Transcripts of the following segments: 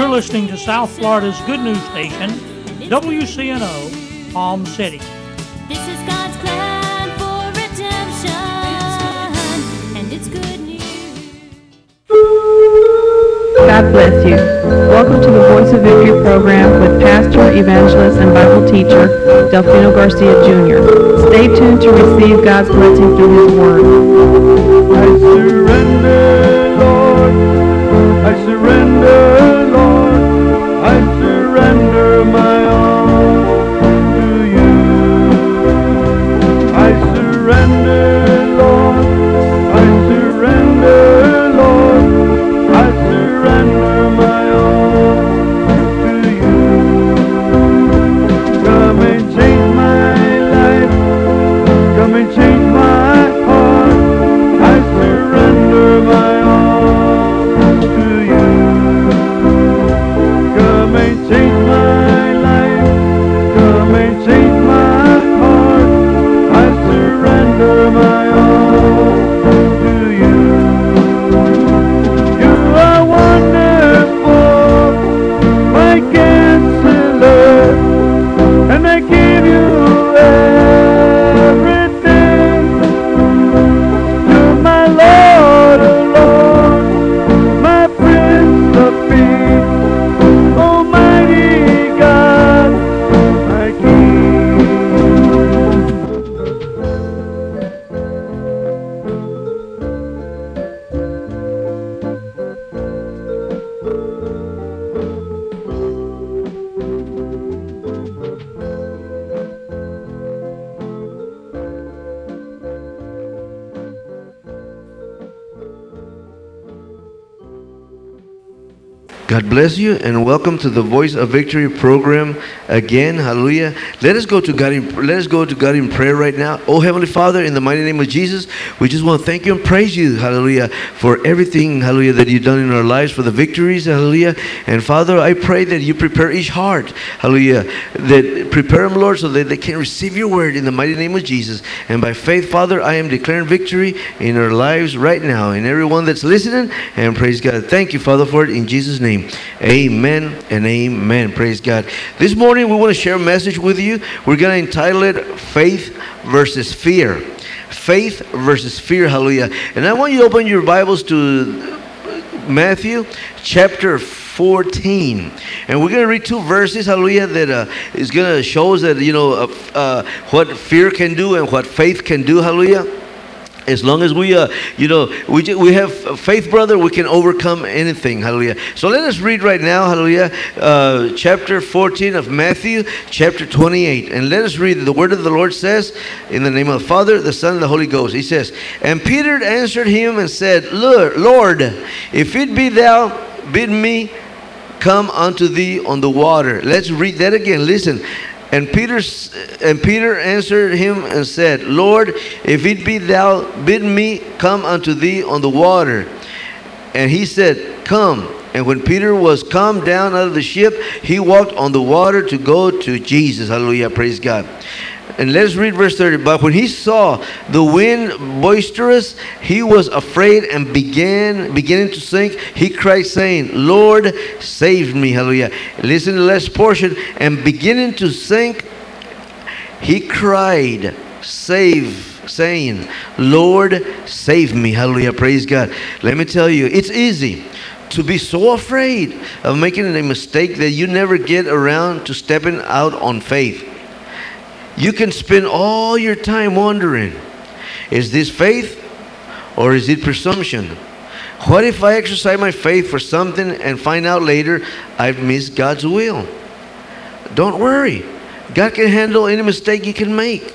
You're listening to South Florida's good news station, WCNO, Palm City. This is God's plan for redemption, and it's good news. God bless you. Welcome to the Voice of Victory program with pastor, evangelist, and Bible teacher Delfino Garcia Jr. Stay tuned to receive God's blessing through His Word. I surrender, Lord. I surrender, Lord. God bless you and welcome to the Voice of Victory program again. Hallelujah. Let us go to God in, let us go to God in prayer right now. Oh Heavenly Father, in the mighty name of Jesus, we just want to thank you and praise you, hallelujah, for everything, hallelujah, that you've done in our lives, for the victories, hallelujah. And Father, I pray that you prepare each heart, hallelujah, that prepare them, Lord, so that they can receive your word in the mighty name of Jesus. And by faith, Father, I am declaring victory in our lives right now, and everyone that's listening, and praise God. Thank you, Father, for it in Jesus' name. Amen and amen. Praise God. This morning we want to share a message with you. We're going to entitle it Faith versus Fear. Faith versus fear. Hallelujah. And I want you to open your Bibles to Matthew chapter 14. And we're going to read two verses, hallelujah, that uh, is going to show us that, you know, uh, uh, what fear can do and what faith can do, hallelujah. As long as we, uh, you know, we, we have faith, brother, we can overcome anything. Hallelujah. So let us read right now, hallelujah, uh, chapter 14 of Matthew, chapter 28. And let us read. The word of the Lord says, in the name of the Father, the Son, and the Holy Ghost. He says, And Peter answered him and said, Lord, if it be thou, bid me come unto thee on the water. Let's read that again. Listen. And Peter and Peter answered him and said, Lord, if it be thou, bid me come unto thee on the water. And he said, Come. And when Peter was come down out of the ship, he walked on the water to go to Jesus. Hallelujah. Praise God. And let's read verse 30. But when he saw the wind boisterous, he was afraid and began beginning to sink. He cried, saying, Lord, save me. Hallelujah. Listen to the last portion. And beginning to sink, he cried, Save, saying, Lord, save me. Hallelujah. Praise God. Let me tell you, it's easy to be so afraid of making a mistake that you never get around to stepping out on faith. You can spend all your time wondering is this faith or is it presumption? What if I exercise my faith for something and find out later I've missed God's will? Don't worry. God can handle any mistake you can make.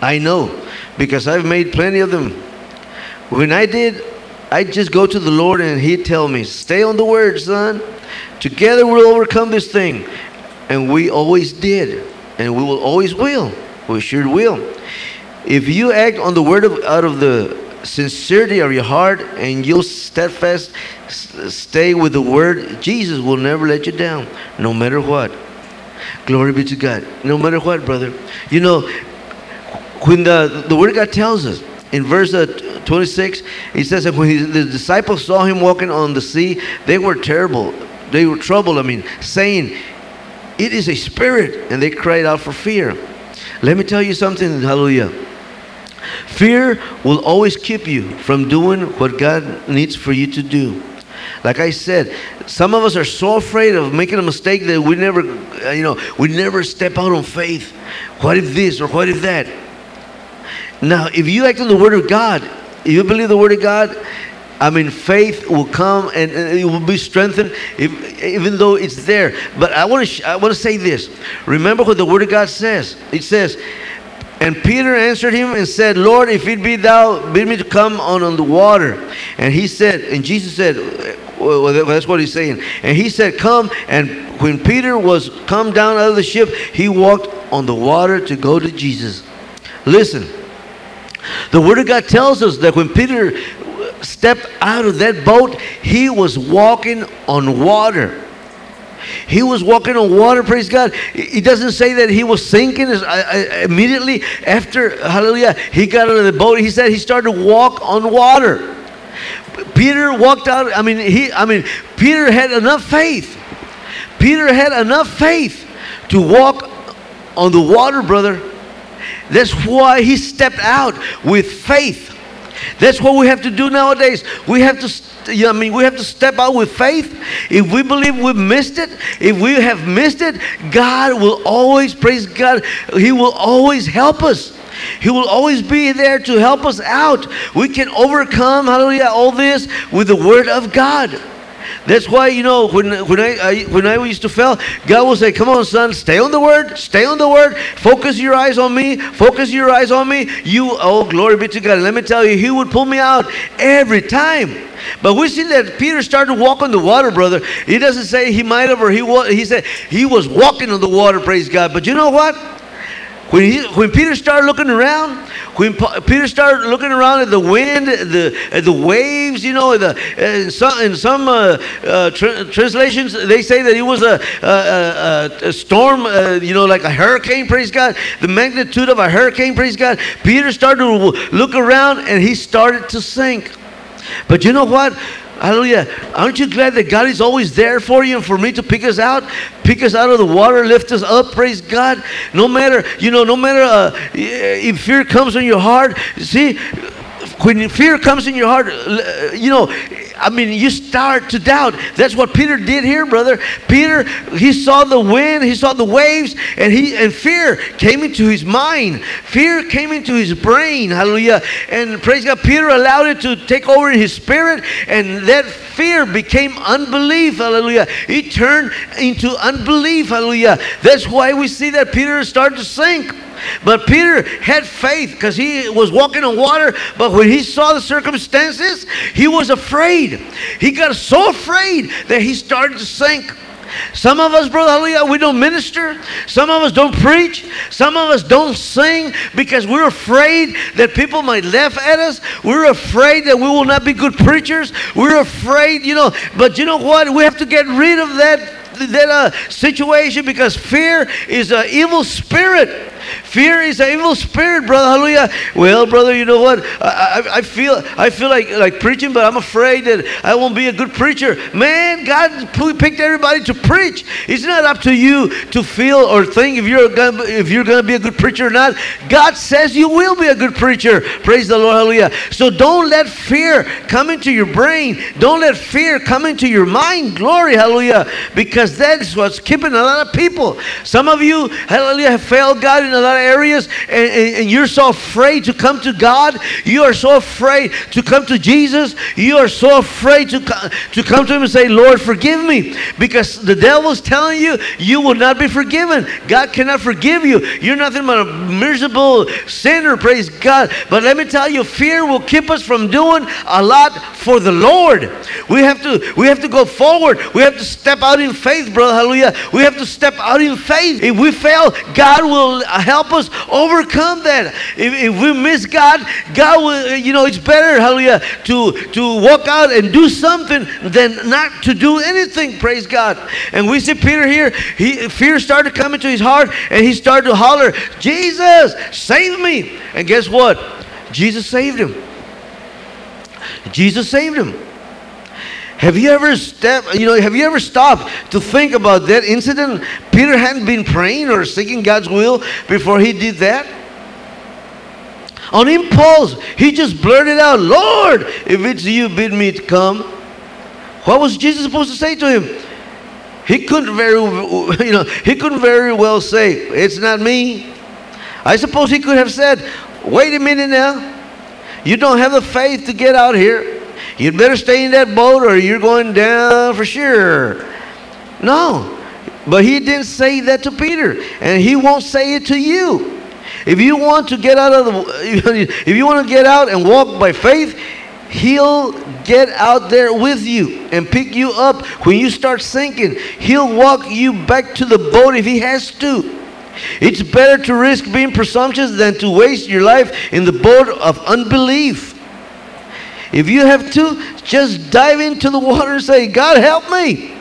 I know because I've made plenty of them. When I did, I just go to the Lord and He'd tell me, Stay on the word, son. Together we'll overcome this thing. And we always did. And we will always will. We sure will. If you act on the word of, out of the sincerity of your heart and you'll steadfast stay with the word, Jesus will never let you down, no matter what. Glory be to God. No matter what, brother. You know, when the, the word of God tells us in verse uh, 26, he says that when he, the disciples saw him walking on the sea, they were terrible. they were troubled. I mean, saying, "It is a spirit," and they cried out for fear. Let me tell you something. Hallelujah. Fear will always keep you from doing what God needs for you to do. Like I said, some of us are so afraid of making a mistake that we never, uh, you know, we never step out on faith. What if this or what if that? Now, if you act on the Word of God, if you believe the Word of God, I mean, faith will come and, it will be strengthened, if, even though it's there. But I want to, I want to say this. Remember what the Word of God says. It says, and Peter answered him and said, Lord, if it be thou, bid me to come on on the water. And he said, and Jesus said, well, that's what he's saying. And he said, Come. And when Peter was come down out of the ship, he walked on the water to go to Jesus. Listen, the Word of God tells us that when Peter stepped out of that boat, he was walking on water. He was walking on water, praise God. It doesn't say that he was sinking I- I- uh, uh, immediately after, hallelujah, he got out of the boat. He said he started to walk on water. Peter walked out, I mean, he, I mean, Peter had enough faith. Peter had enough faith to walk on the water, brother. That's why he stepped out with faith. That's what we have to do nowadays. We have to, I mean, we have to step out with faith. If we believe we've missed it, if we have missed it, God will always, praise God, He will always help us. He will always be there to help us out. We can overcome, hallelujah, all this with the Word of God. That's why you know when when I, I when I used to fail, God will say, "Come on, son, stay on the word, stay on the word. Focus your eyes on me. Focus your eyes on me. You, oh glory be to God. Let me tell you, He would pull me out every time. But we see that Peter started to walk on the water, brother. He doesn't say he might have or he was. He said he was walking on the water. Praise God. But you know what? When, he, when Peter started looking around, when Pa- Peter started looking around at the wind, the at the waves, you know, the in some in some uh, uh, tra- translations they say that it was a, a, a, a storm, uh, you know, like a hurricane. Praise God, the magnitude of a hurricane. Praise God. Peter started to look around and he started to sink. But you know what? Hallelujah. Aren't you glad that God is always there for you and for me to pick us out? Pick us out of the water, lift us up, praise God. No matter, you know, no matter uh, if fear comes in your heart, see, when fear comes in your heart, uh, you know, I mean, you start to doubt. That's what Peter did here, brother. Peter, he saw the wind, he saw the waves, and he and fear came into his mind. Fear came into his brain. Hallelujah. And praise God, Peter allowed it to take over in his spirit, and that fear became unbelief. Hallelujah. It turned into unbelief. Hallelujah. That's why we see that Peter started to sink. But Peter had faith because he was walking on water. But when he saw the circumstances, he was afraid. He got so afraid that he started to sink. Some of us, brother, hallelujah, we don't minister. Some of us don't preach. Some of us don't sing because we're afraid that people might laugh at us. We're afraid that we will not be good preachers. We're afraid, you know. But you know what? We have to get rid of that that uh, situation because fear is an evil spirit. Fear is an evil spirit, brother. Hallelujah. Well, brother, you know what? I, I, I feel I feel like like preaching, but I'm afraid that I won't be a good preacher. Man, God picked everybody to preach. It's not up to you to feel or think if you're gonna, if you're going to be a good preacher or not. God says you will be a good preacher. Praise the Lord. Hallelujah. So don't let fear come into your brain. Don't let fear come into your mind. Glory, hallelujah. Because that's what's keeping a lot of people. Some of you, hallelujah, have failed God in a lot of areas, and, and, and you're so afraid to come to God. You are so afraid to come to Jesus. You are so afraid to, to come to Him and say, Lord, forgive me. Because the devil's telling you, you will not be forgiven. God cannot forgive you. You're nothing but a miserable sinner, praise God. But let me tell you, fear will keep us from doing a lot for the Lord. We have to, we have to go forward. We have to step out in faith, brother. Hallelujah. We have to step out in faith. If we fail, God will help us overcome that. If, if we miss God, God will, you know, it's better, hallelujah, to, to walk out and do something than not to do anything, praise God. And we see Peter here, he, fear started coming to his heart and he started to holler, Jesus, save me. And guess what? Jesus saved him. Jesus saved him. Have you ever step, you know, have you ever stopped to think about that incident? Peter hadn't been praying or seeking God's will before he did that. On impulse, he just blurted out, Lord, if it's you, bid me to come. What was Jesus supposed to say to him? He couldn't very, you know, he couldn't very well say, "It's not me." I suppose he could have said, "Wait a minute now. You don't have the faith to get out here. You'd better stay in that boat, or you're going down for sure." No, but he didn't say that to Peter, and he won't say it to you. If you want to get out of the, if you want to get out and walk by faith, He'll get out there with you and pick you up when you start sinking. He'll walk you back to the boat if he has to. It's better to risk being presumptuous than to waste your life in the boat of unbelief. If you have to, just dive into the water and say, God, help me.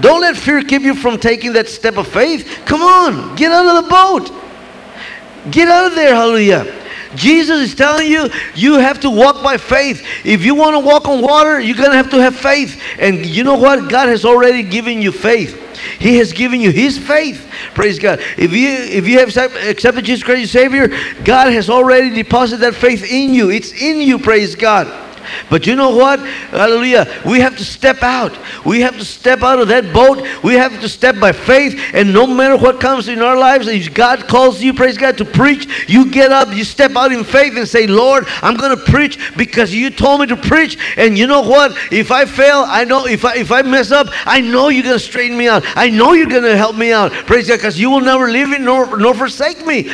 Don't let fear keep you from taking that step of faith. Come on, get out of the boat. Get out of there, hallelujah. Jesus is telling you, you have to walk by faith. If you want to walk on water, you're going to have to have faith. And you know what? God has already given you faith. He has given you His faith. Praise God. If you if you have accepted Jesus Christ as Savior, God has already deposited that faith in you. It's in you. Praise God. But you know what? Hallelujah. We have to step out. We have to step out of that boat. We have to step by faith. And no matter what comes in our lives, if God calls you, praise God, to preach, you get up, you step out in faith and say, Lord, I'm going to preach because you told me to preach. And you know what? If I fail, I know if I if I mess up, I know you're going to straighten me out. I know you're going to help me out. Praise God, because you will never leave me nor, nor forsake me.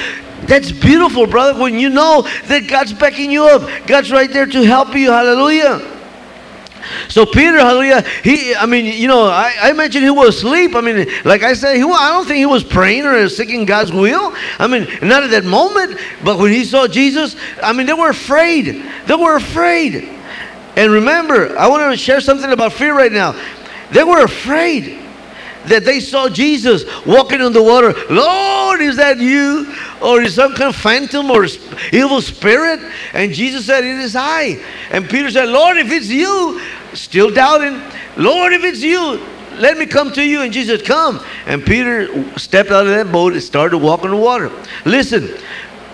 That's beautiful, brother, when you know that God's backing you up. God's right there to help you. Hallelujah. So Peter, hallelujah, he, I mean, you know, I, I mentioned he was asleep. I mean, like I said, he, I don't think he was praying or seeking God's will. I mean, not at that moment, but when he saw Jesus, I mean, they were afraid. They were afraid. And remember, I want to share something about fear right now. They were afraid that they saw Jesus walking on the water. Lord, is that you? Or is some kind of phantom or evil spirit? And Jesus said, It is I. And Peter said, Lord, if it's you, still doubting, Lord, if it's you, let me come to you. And Jesus said, Come. And Peter stepped out of that boat and started walking on the water. Listen,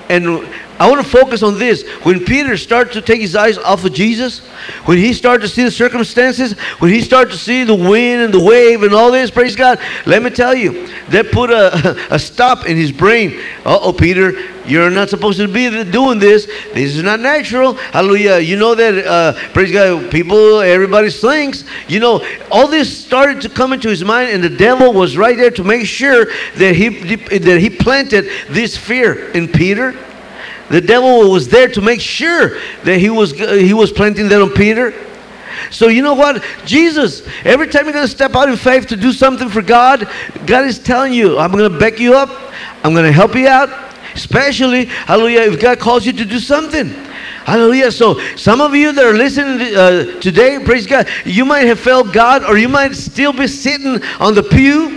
and I want to focus on this. When Peter started to take his eyes off of Jesus, when he started to see the circumstances, when he started to see the wind and the wave and all this, praise God, let me tell you, that put a, a stop in his brain. Uh oh, Peter, you're not supposed to be doing this. This is not natural. Hallelujah. You know that, uh, praise God, people, everybody thinks. You know, all this started to come into his mind, and the devil was right there to make sure that he, that he planted this fear in Peter. The devil was there to make sure that he was he was planting that on Peter. So you know what? Jesus, every time you're going to step out in faith to do something for God, God is telling you, I'm going to back you up. I'm going to help you out. Especially, hallelujah, if God calls you to do something. Hallelujah. So some of you that are listening uh, today, praise God, you might have failed God or you might still be sitting on the pew.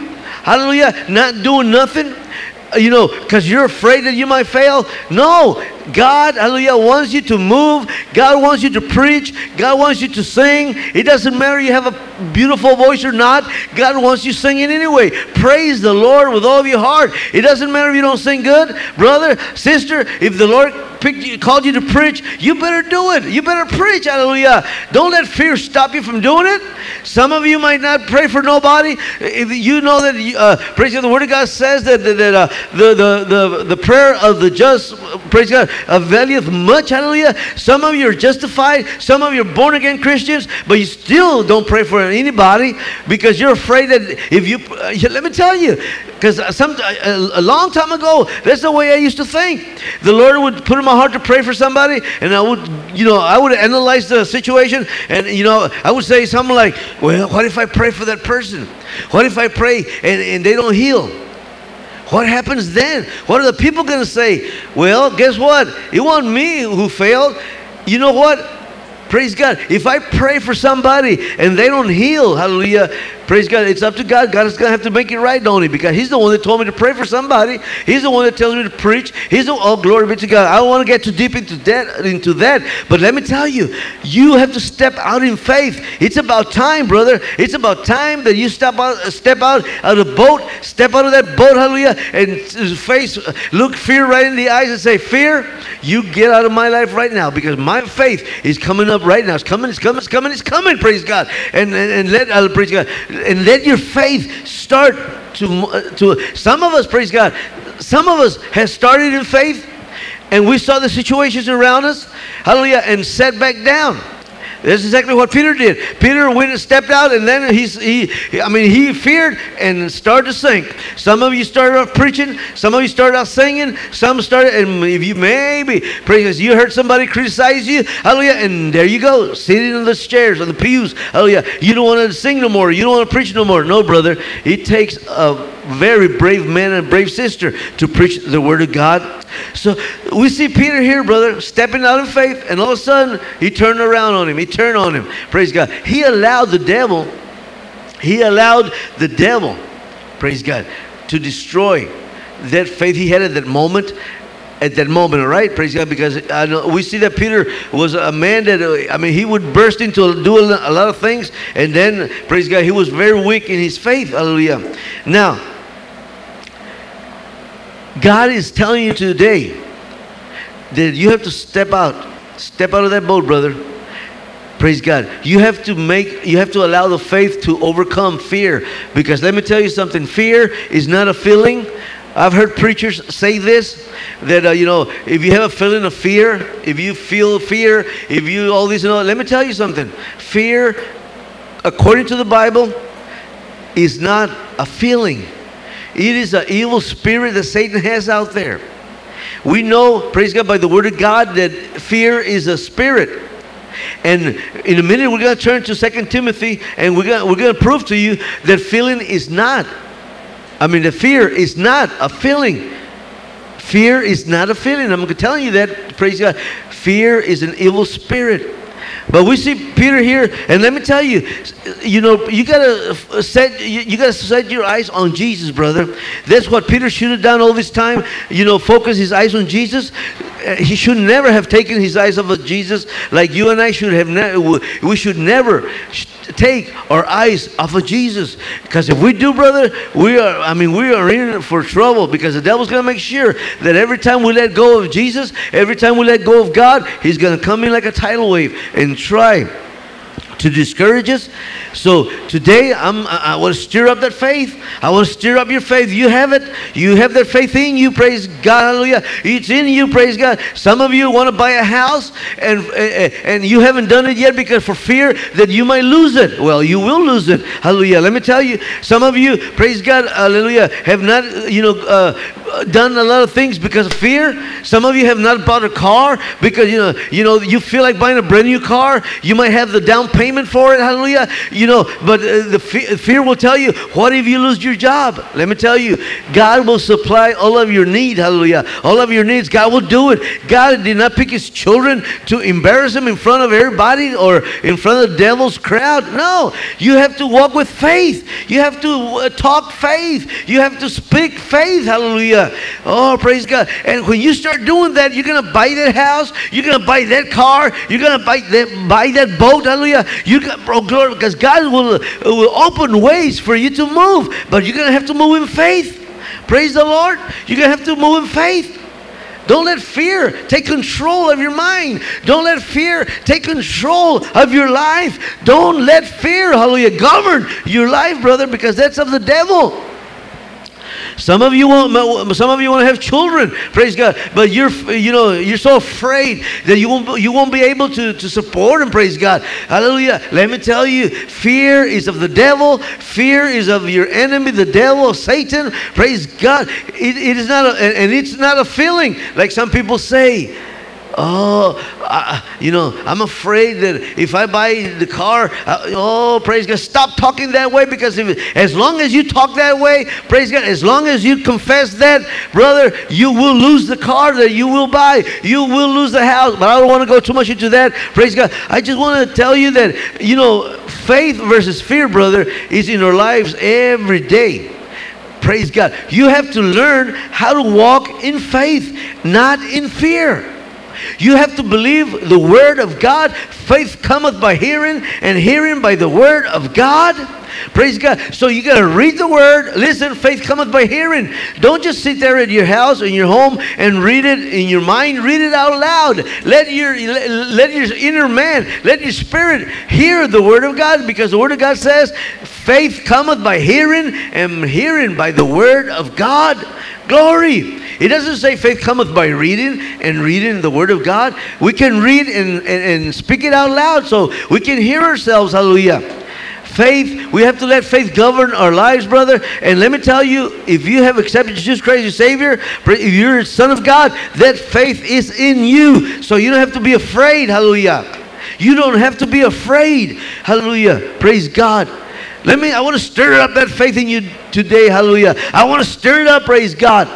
Hallelujah. Not doing nothing you know, because you're afraid that you might fail. No, God, hallelujah, wants you to move. God wants you to preach. God wants you to sing. It doesn't matter you have a beautiful voice or not. God wants you singing anyway. Praise the Lord with all of your heart. It doesn't matter if you don't sing good, brother, sister. If the Lord you, called you to preach, you better do it. You better preach. Hallelujah. Don't let fear stop you from doing it. Some of you might not pray for nobody. If you know that, uh, praise God, the Word of God says that, that, that uh, the, the, the, the prayer of the just, praise God, availeth much. Hallelujah. Some of you are justified. Some of you are born again Christians, but you still don't pray for anybody because you're afraid that if you, uh, let me tell you, because uh, some a, a long time ago, that's the way I used to think. The Lord would put in my heart to pray for somebody, and I would, you know, I would analyze the situation, and you know, I would say something like, "Well, what if I pray for that person? What if I pray and, and they don't heal?" What happens then? What are the people going to say? Well, guess what? It wasn't me who failed. You know what? Praise God. If I pray for somebody and they don't heal, hallelujah, praise God, it's up to God. God is going to have to make it right, don't He? Because He's the one that told me to pray for somebody. He's the one that tells me to preach. He's the oh glory be to God. I don't want to get too deep into that, into that. But let me tell you, you have to step out in faith. It's about time, brother. It's about time that you step out, step out of the boat, step out of that boat, hallelujah, and face, look fear right in the eyes and say, Fear, you get out of my life right now because my faith is coming up right now. It's coming, it's coming, it's coming, it's coming, praise God. And, and, and let, uh, praise God, and let your faith start to, uh, to, some of us, praise God, some of us have started in faith and we saw the situations around us, hallelujah, and sat back down. That's exactly what Peter did. Peter went and stepped out, and then he's, he, I mean, he feared and started to sink. Some of you started off preaching, some of you started out singing, some started, and if you maybe, praise you heard somebody criticize you, hallelujah, and there you go, sitting in the chairs, on the pews, hallelujah. You don't want to sing no more, you don't want to preach no more. No, brother, it takes a very brave man and brave sister to preach the word of God. So we see Peter here, brother, stepping out in faith, and all of a sudden he turned around on him. He turned on him. Praise God. He allowed the devil, he allowed the devil, praise God, to destroy that faith he had at that moment. At that moment, right? praise God, because I know we see that Peter was a man that uh, I mean he would burst into do a lot of things, and then praise God, he was very weak in his faith. Hallelujah. Now, God is telling you today that you have to step out. Step out of that boat, brother. Praise God. You have to make, you have to allow the faith to overcome fear. Because let me tell you something fear is not a feeling. I've heard preachers say this that, uh, you know, if you have a feeling of fear, if you feel fear, if you all this and all, let me tell you something. Fear, according to the Bible, is not a feeling. It is an evil spirit that Satan has out there. We know, praise God, by the word of God that fear is a spirit. And in a minute, we're going to turn to Second Timothy and we're going, we're going to prove to you that feeling is not. I mean, the fear is not a feeling. Fear is not a feeling. I'm telling you that, praise God. Fear is an evil spirit. But we see Peter here, and let me tell you, you know, you gotta set you, you gotta set your eyes on Jesus, brother. That's what Peter should have done all this time. You know, focus his eyes on Jesus. Uh, He should never have taken his eyes off of Jesus, like you and I should have. Ne- we should never take our eyes off of Jesus, because if we do, brother, we are. I mean, we are in for trouble because the devil's gonna make sure that every time we let go of Jesus, every time we let go of God, he's gonna come in like a tidal wave and try to discourage us. So today I'm, I, want to stir up that faith. I want to stir up your faith. You have it. You have that faith in you. Praise God. Hallelujah. It's in you. Praise God. Some of you want to buy a house and, and, and you haven't done it yet because for fear that you might lose it. Well, you will lose it. Hallelujah. Let me tell you, some of you, praise God, hallelujah, have not, you know, uh, done a lot of things because of fear. Some of you have not bought a car because, you know, you know, you feel like buying a brand new car. You might have the down payment for it. Hallelujah. You know, but uh, the fe- fear will tell you, what if you lose your job? Let me tell you, God will supply all of your need. Hallelujah. All of your needs. God will do it. God did not pick his children to embarrass them in front of everybody or in front of the devil's crowd. No. You have to walk with faith. You have to uh, talk faith. You have to speak faith. Hallelujah. Oh, praise God. And when you start doing that, you're going to buy that house. You're going to buy that car. You're going to buy that, buy that boat. Hallelujah. You got, oh, glory, because God will, will open ways for you to move. But you're going to have to move in faith. Praise the Lord. You're going to have to move in faith. Don't let fear take control of your mind. Don't let fear take control of your life. Don't let fear, hallelujah, govern your life, brother, because that's of the devil. Some of you want, some of you want to have children, praise God, but you're, you know, you're so afraid that you won't, you won't be able to, to support them, praise God. Hallelujah. Let me tell you, fear is of the devil. Fear is of your enemy, the devil, Satan. Praise God. It, it is not, a, and it's not a feeling like some people say. Oh, I, you know, I'm afraid that if I buy the car, uh, oh, praise God, stop talking that way because if, as long as you talk that way, praise God, as long as you confess that, brother, you will lose the car that you will buy. You will lose the house. But I don't want to go too much into that. Praise God. I just want to tell you that, you know, faith versus fear, brother, is in our lives every day. Praise God. You have to learn how to walk in faith, not in fear. You have to believe the word of God. Faith cometh by hearing, and hearing by the word of God. Praise God. So you got to read the word. Listen, faith cometh by hearing. Don't just sit there at your house, in your home, and read it in your mind. Read it out loud. Let your, let, let your inner man, let your spirit hear the word of God because the word of God says, faith cometh by hearing, and hearing by the word of God. Glory. It doesn't say faith cometh by reading and reading the Word of God. We can read and, and, and speak it out loud so we can hear ourselves. Hallelujah. Faith, we have to let faith govern our lives, brother. And let me tell you, if you have accepted Jesus Christ as your Savior, if you're a son of God, that faith is in you. So you don't have to be afraid. Hallelujah. You don't have to be afraid. Hallelujah. Praise God. Let me, I want to stir up that faith in you today. Hallelujah. I want to stir it up. Praise God.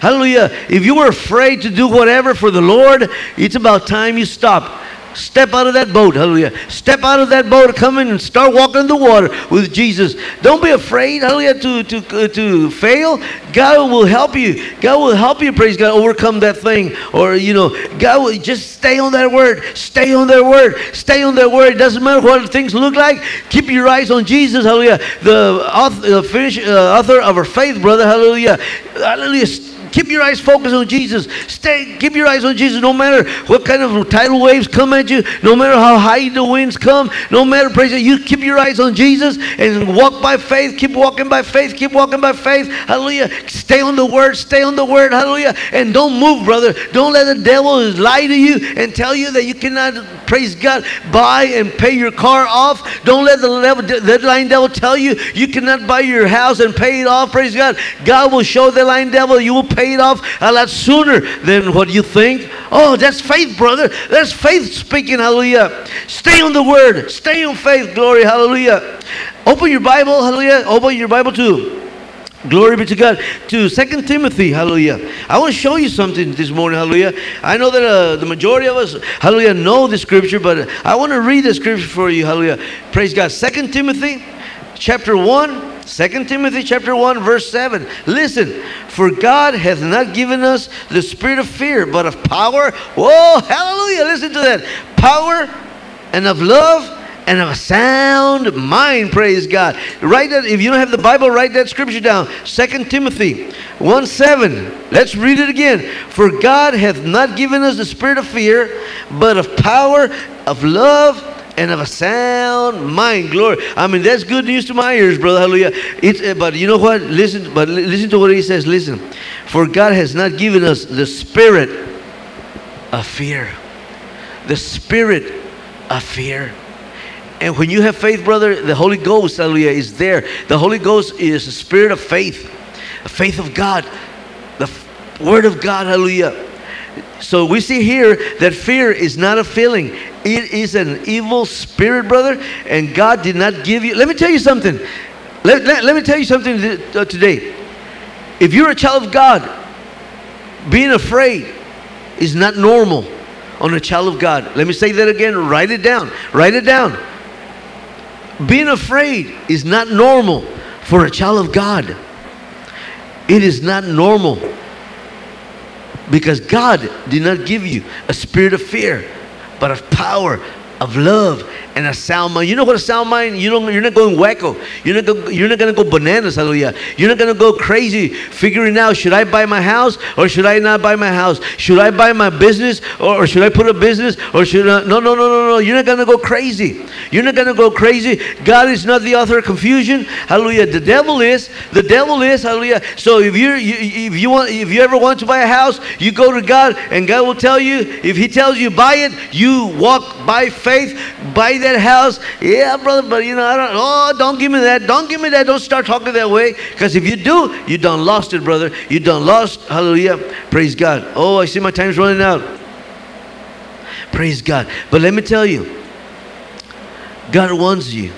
Hallelujah. If you were afraid to do whatever for the Lord, it's about time you stop. Step out of that boat, hallelujah. Step out of that boat, come in and start walking in the water with Jesus. Don't be afraid, hallelujah, to, to, uh, to fail. God will help you. God will help you, praise God, overcome that thing. Or, you know, God will just stay on that word. Stay on that word. Stay on that word. It doesn't matter what things look like. Keep your eyes on Jesus, hallelujah. The author, the finish, uh, author of our faith, brother, hallelujah. Hallelujah Keep your eyes focused on Jesus. Stay, keep your eyes on Jesus. No matter what kind of tidal waves come at you, no matter how high the winds come, no matter praise you keep your eyes on Jesus and walk by faith. Keep walking by faith. Keep walking by faith. Hallelujah. Stay on the word. Stay on the word. Hallelujah. And don't move, brother. Don't let the devil lie to you and tell you that you cannot praise God buy and pay your car off. Don't let the lying devil tell you you cannot buy your house and pay it off. Praise God. God will show the lying devil you will pay it off a lot sooner than what you think. Oh, that's faith, brother. That's faith speaking. Hallelujah. Stay on the word. Stay on faith. Glory. Hallelujah. Open your Bible. Hallelujah. Open your Bible too. Glory be to God. To Second Timothy, hallelujah. I want to show you something this morning, hallelujah. I know that uh, the majority of us, hallelujah, know the scripture, but I want to read the scripture for you, hallelujah. Praise God. Second Timothy, chapter 1, 2 Timothy chapter 1 verse 7. Listen, for God hath not given us the spirit of fear, but of power. Whoa, hallelujah. Listen to that. Power and of love and of a sound mind, praise God. Write that, if you don't have the Bible, write that scripture down. 2 Timothy 1 7. Let's read it again. For God hath not given us the spirit of fear, but of power, of love, and of a sound mind. Glory. I mean, that's good news to my ears, brother. Hallelujah. It's, uh, but you know what? Listen, but listen to what he says. Listen. For God has not given us the spirit of fear. The spirit of fear. And when you have faith, brother, the Holy Ghost, hallelujah, is there. The Holy Ghost is the spirit of faith, the faith of God, the f- word of God, hallelujah. So we see here that fear is not a feeling. It is an evil spirit, brother. And God did not give you. Let me tell you something. Let, let, let me tell you something th- uh, today. If you're a child of God, being afraid is not normal on a child of God. Let me say that again. Write it down. Write it down. Being afraid is not normal for a child of God. It is not normal because God did not give you a spirit of fear, but of power, of love, and a sound mind. You know what a sound mind? You don't. You're not going wacko. You're not. Go, you're not going to go bananas. Hallelujah. You're not going to go crazy figuring out should I buy my house or should I not buy my house? Should I buy my business or, or should I put a business or should I? No, no, no, no, no. You're not going to go crazy. You're not going to go crazy. God is not the author of confusion. Hallelujah. The devil is. The devil is. Hallelujah. So if you if you want if you ever want to buy a house, you go to God and God will tell you. If He tells you buy it, you walk by faith. Buy that house. Yeah, brother, but you know, I don't, oh, don't give me that. Don't give me that. Don't start talking that way. Because if you do, you done lost it, brother. You done lost. Hallelujah. Praise God. Oh, I see my time's running out. Praise God. But let me tell you, God wants you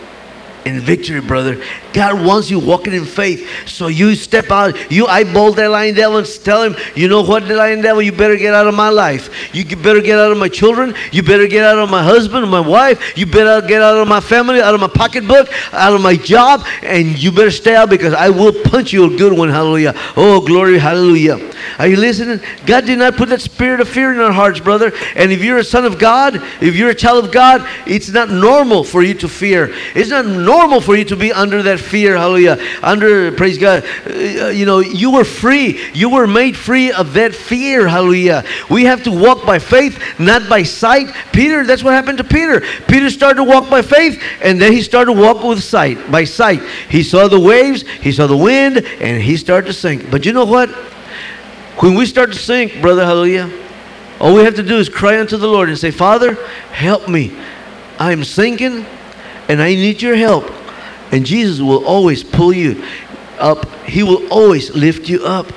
in victory, brother. God wants you walking in faith. So you step out, you eyeball that lying devil and tell him, you know what, the lying devil, you better get out of my life. You better get out of my children. You better get out of my husband, my wife. You better get out of my family, out of my pocketbook, out of my job, and you better stay out because I will punch you a good one. Hallelujah. Oh, glory, hallelujah. Are you listening? God did not put that spirit of fear in our hearts, brother. And if you're a son of God, if you're a child of God, it's not normal for you to fear. It's not normal for you to be under that fear. Hallelujah. Under, praise God. Uh, you know, you were free. You were made free of that fear. Hallelujah. We have to walk by faith, not by sight. Peter, that's what happened to Peter. Peter started to walk by faith, and then he started to walk with sight, by sight. He saw the waves, he saw the wind, and he started to sink. But you know what? When we start to sink, brother, hallelujah, all we have to do is cry unto the Lord and say, Father, help me. I'm sinking and I need your help. And Jesus will always pull you up, He will always lift you up.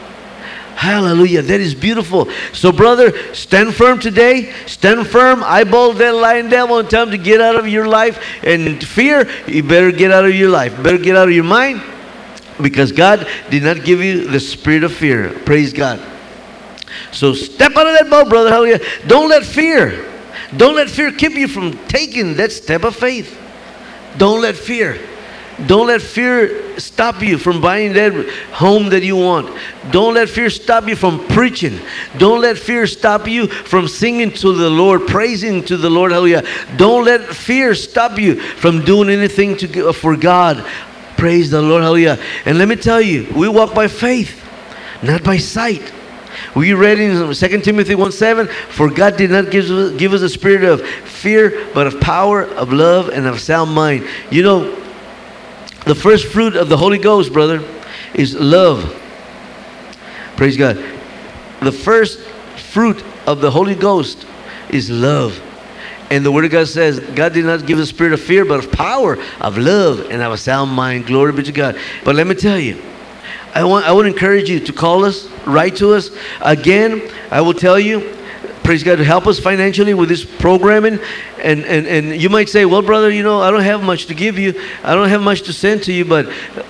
Hallelujah. That is beautiful. So, brother, stand firm today. Stand firm. Eyeball that lying devil and tell him to get out of your life. And fear, you better get out of your life. Better get out of your mind because God did not give you the spirit of fear. Praise God. So step out of that boat, brother. Hallelujah. Don't let fear, don't let fear keep you from taking that step of faith. Don't let fear. Don't let fear stop you from buying that home that you want. Don't let fear stop you from preaching. Don't let fear stop you from singing to the Lord, praising to the Lord. Hallelujah. Don't let fear stop you from doing anything to, for God. Praise the Lord. Hallelujah. And let me tell you, we walk by faith, not by sight. We read in 2 Timothy 1 7, for God did not give us, give us a spirit of fear, but of power, of love, and of sound mind. You know, the first fruit of the Holy Ghost, brother, is love. Praise God. The first fruit of the Holy Ghost is love. And the Word of God says, God did not give us a spirit of fear, but of power, of love, and of a sound mind. Glory be to God. But let me tell you, I want I would encourage you to call us, write to us. Again, I will tell you, praise God, to help us financially with this programming. And, and, and you might say, well, brother, you know, I don't have much to give you. I don't have much to send to you, but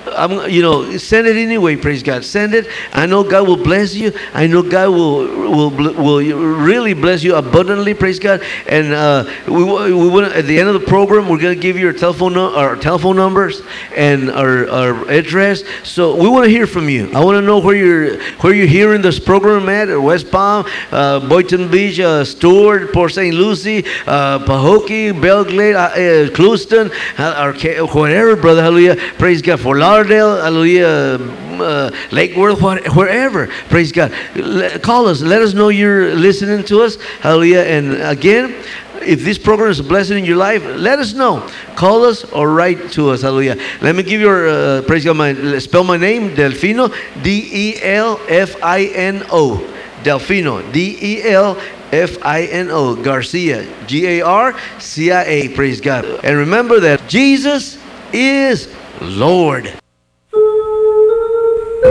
I'm, you know, send it anyway, praise God. Send it. I know God will bless you. I know God will, will, will really bless you abundantly, praise God. And uh, we, we want at the end of the program, we're going to give you our telephone, our telephone numbers and our, our address. So we want to hear from you. I want to know where you're, where you're hearing this program at, West Palm, uh, Boynton Beach, uh, Stuart, Port St. Lucie, uh, Pahokee, Belle Glade, uh, uh, Clewiston, uh, or whatever, brother, hallelujah. Praise God. Fort Lauderdale, hallelujah. Uh, Lake Worth, wherever, praise God. Call us, let us know you're listening to us, hallelujah. And again, if this program is a blessing in your life, let us know. Call us or write to us. Hallelujah. Let me give your uh, praise God. My spell my name Delfino. D E L F I N O. Delfino. D E L F I N O. Garcia. G A R C I A. Praise God. And remember that Jesus is Lord.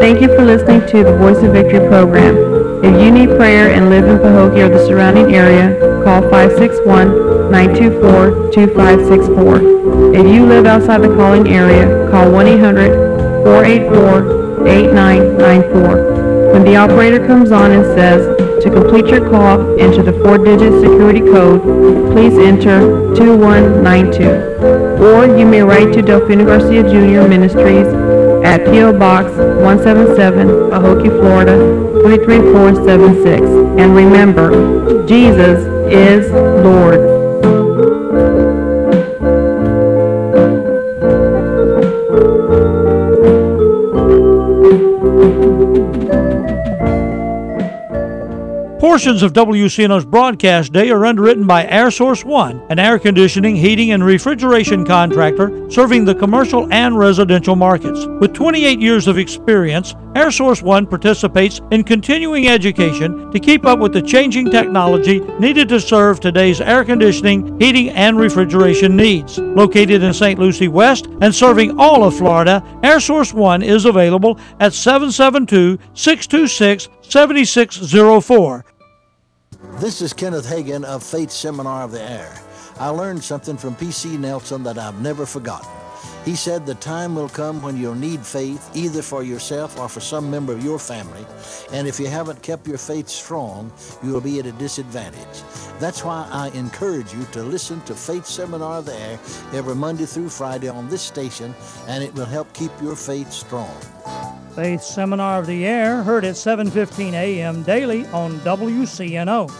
Thank you for listening to the Voice of Victory program. If you need prayer and live in Pahokee or the surrounding area, call 561-924-2564. If you live outside the calling area, call 1-800-484-8994. When the operator comes on and says, to complete your call, enter the four-digit security code, please enter 2192. Or you may write to Delfino Garcia Jr. Ministries at P.O. Box 177, Pahokee, Florida 33476. And remember, Jesus is Lord. Portions of WCNO's broadcast day are underwritten by Air Source One, an air conditioning, heating, and refrigeration contractor serving the commercial and residential markets. With 28 years of experience, Air Source One participates in continuing education to keep up with the changing technology needed to serve today's air conditioning, heating, and refrigeration needs. Located in St. Lucie West and serving all of Florida, Air Source One is available at 772 626 7604. This is Kenneth Hagin of Faith Seminar of the Air. I learned something from P.C. Nelson that I've never forgotten. He said the time will come when you'll need faith either for yourself or for some member of your family, and if you haven't kept your faith strong, you will be at a disadvantage. That's why I encourage you to listen to Faith Seminar of the Air every Monday through Friday on this station, and it will help keep your faith strong. Faith Seminar of the Air, heard at 7:15 a.m. daily on WCNO.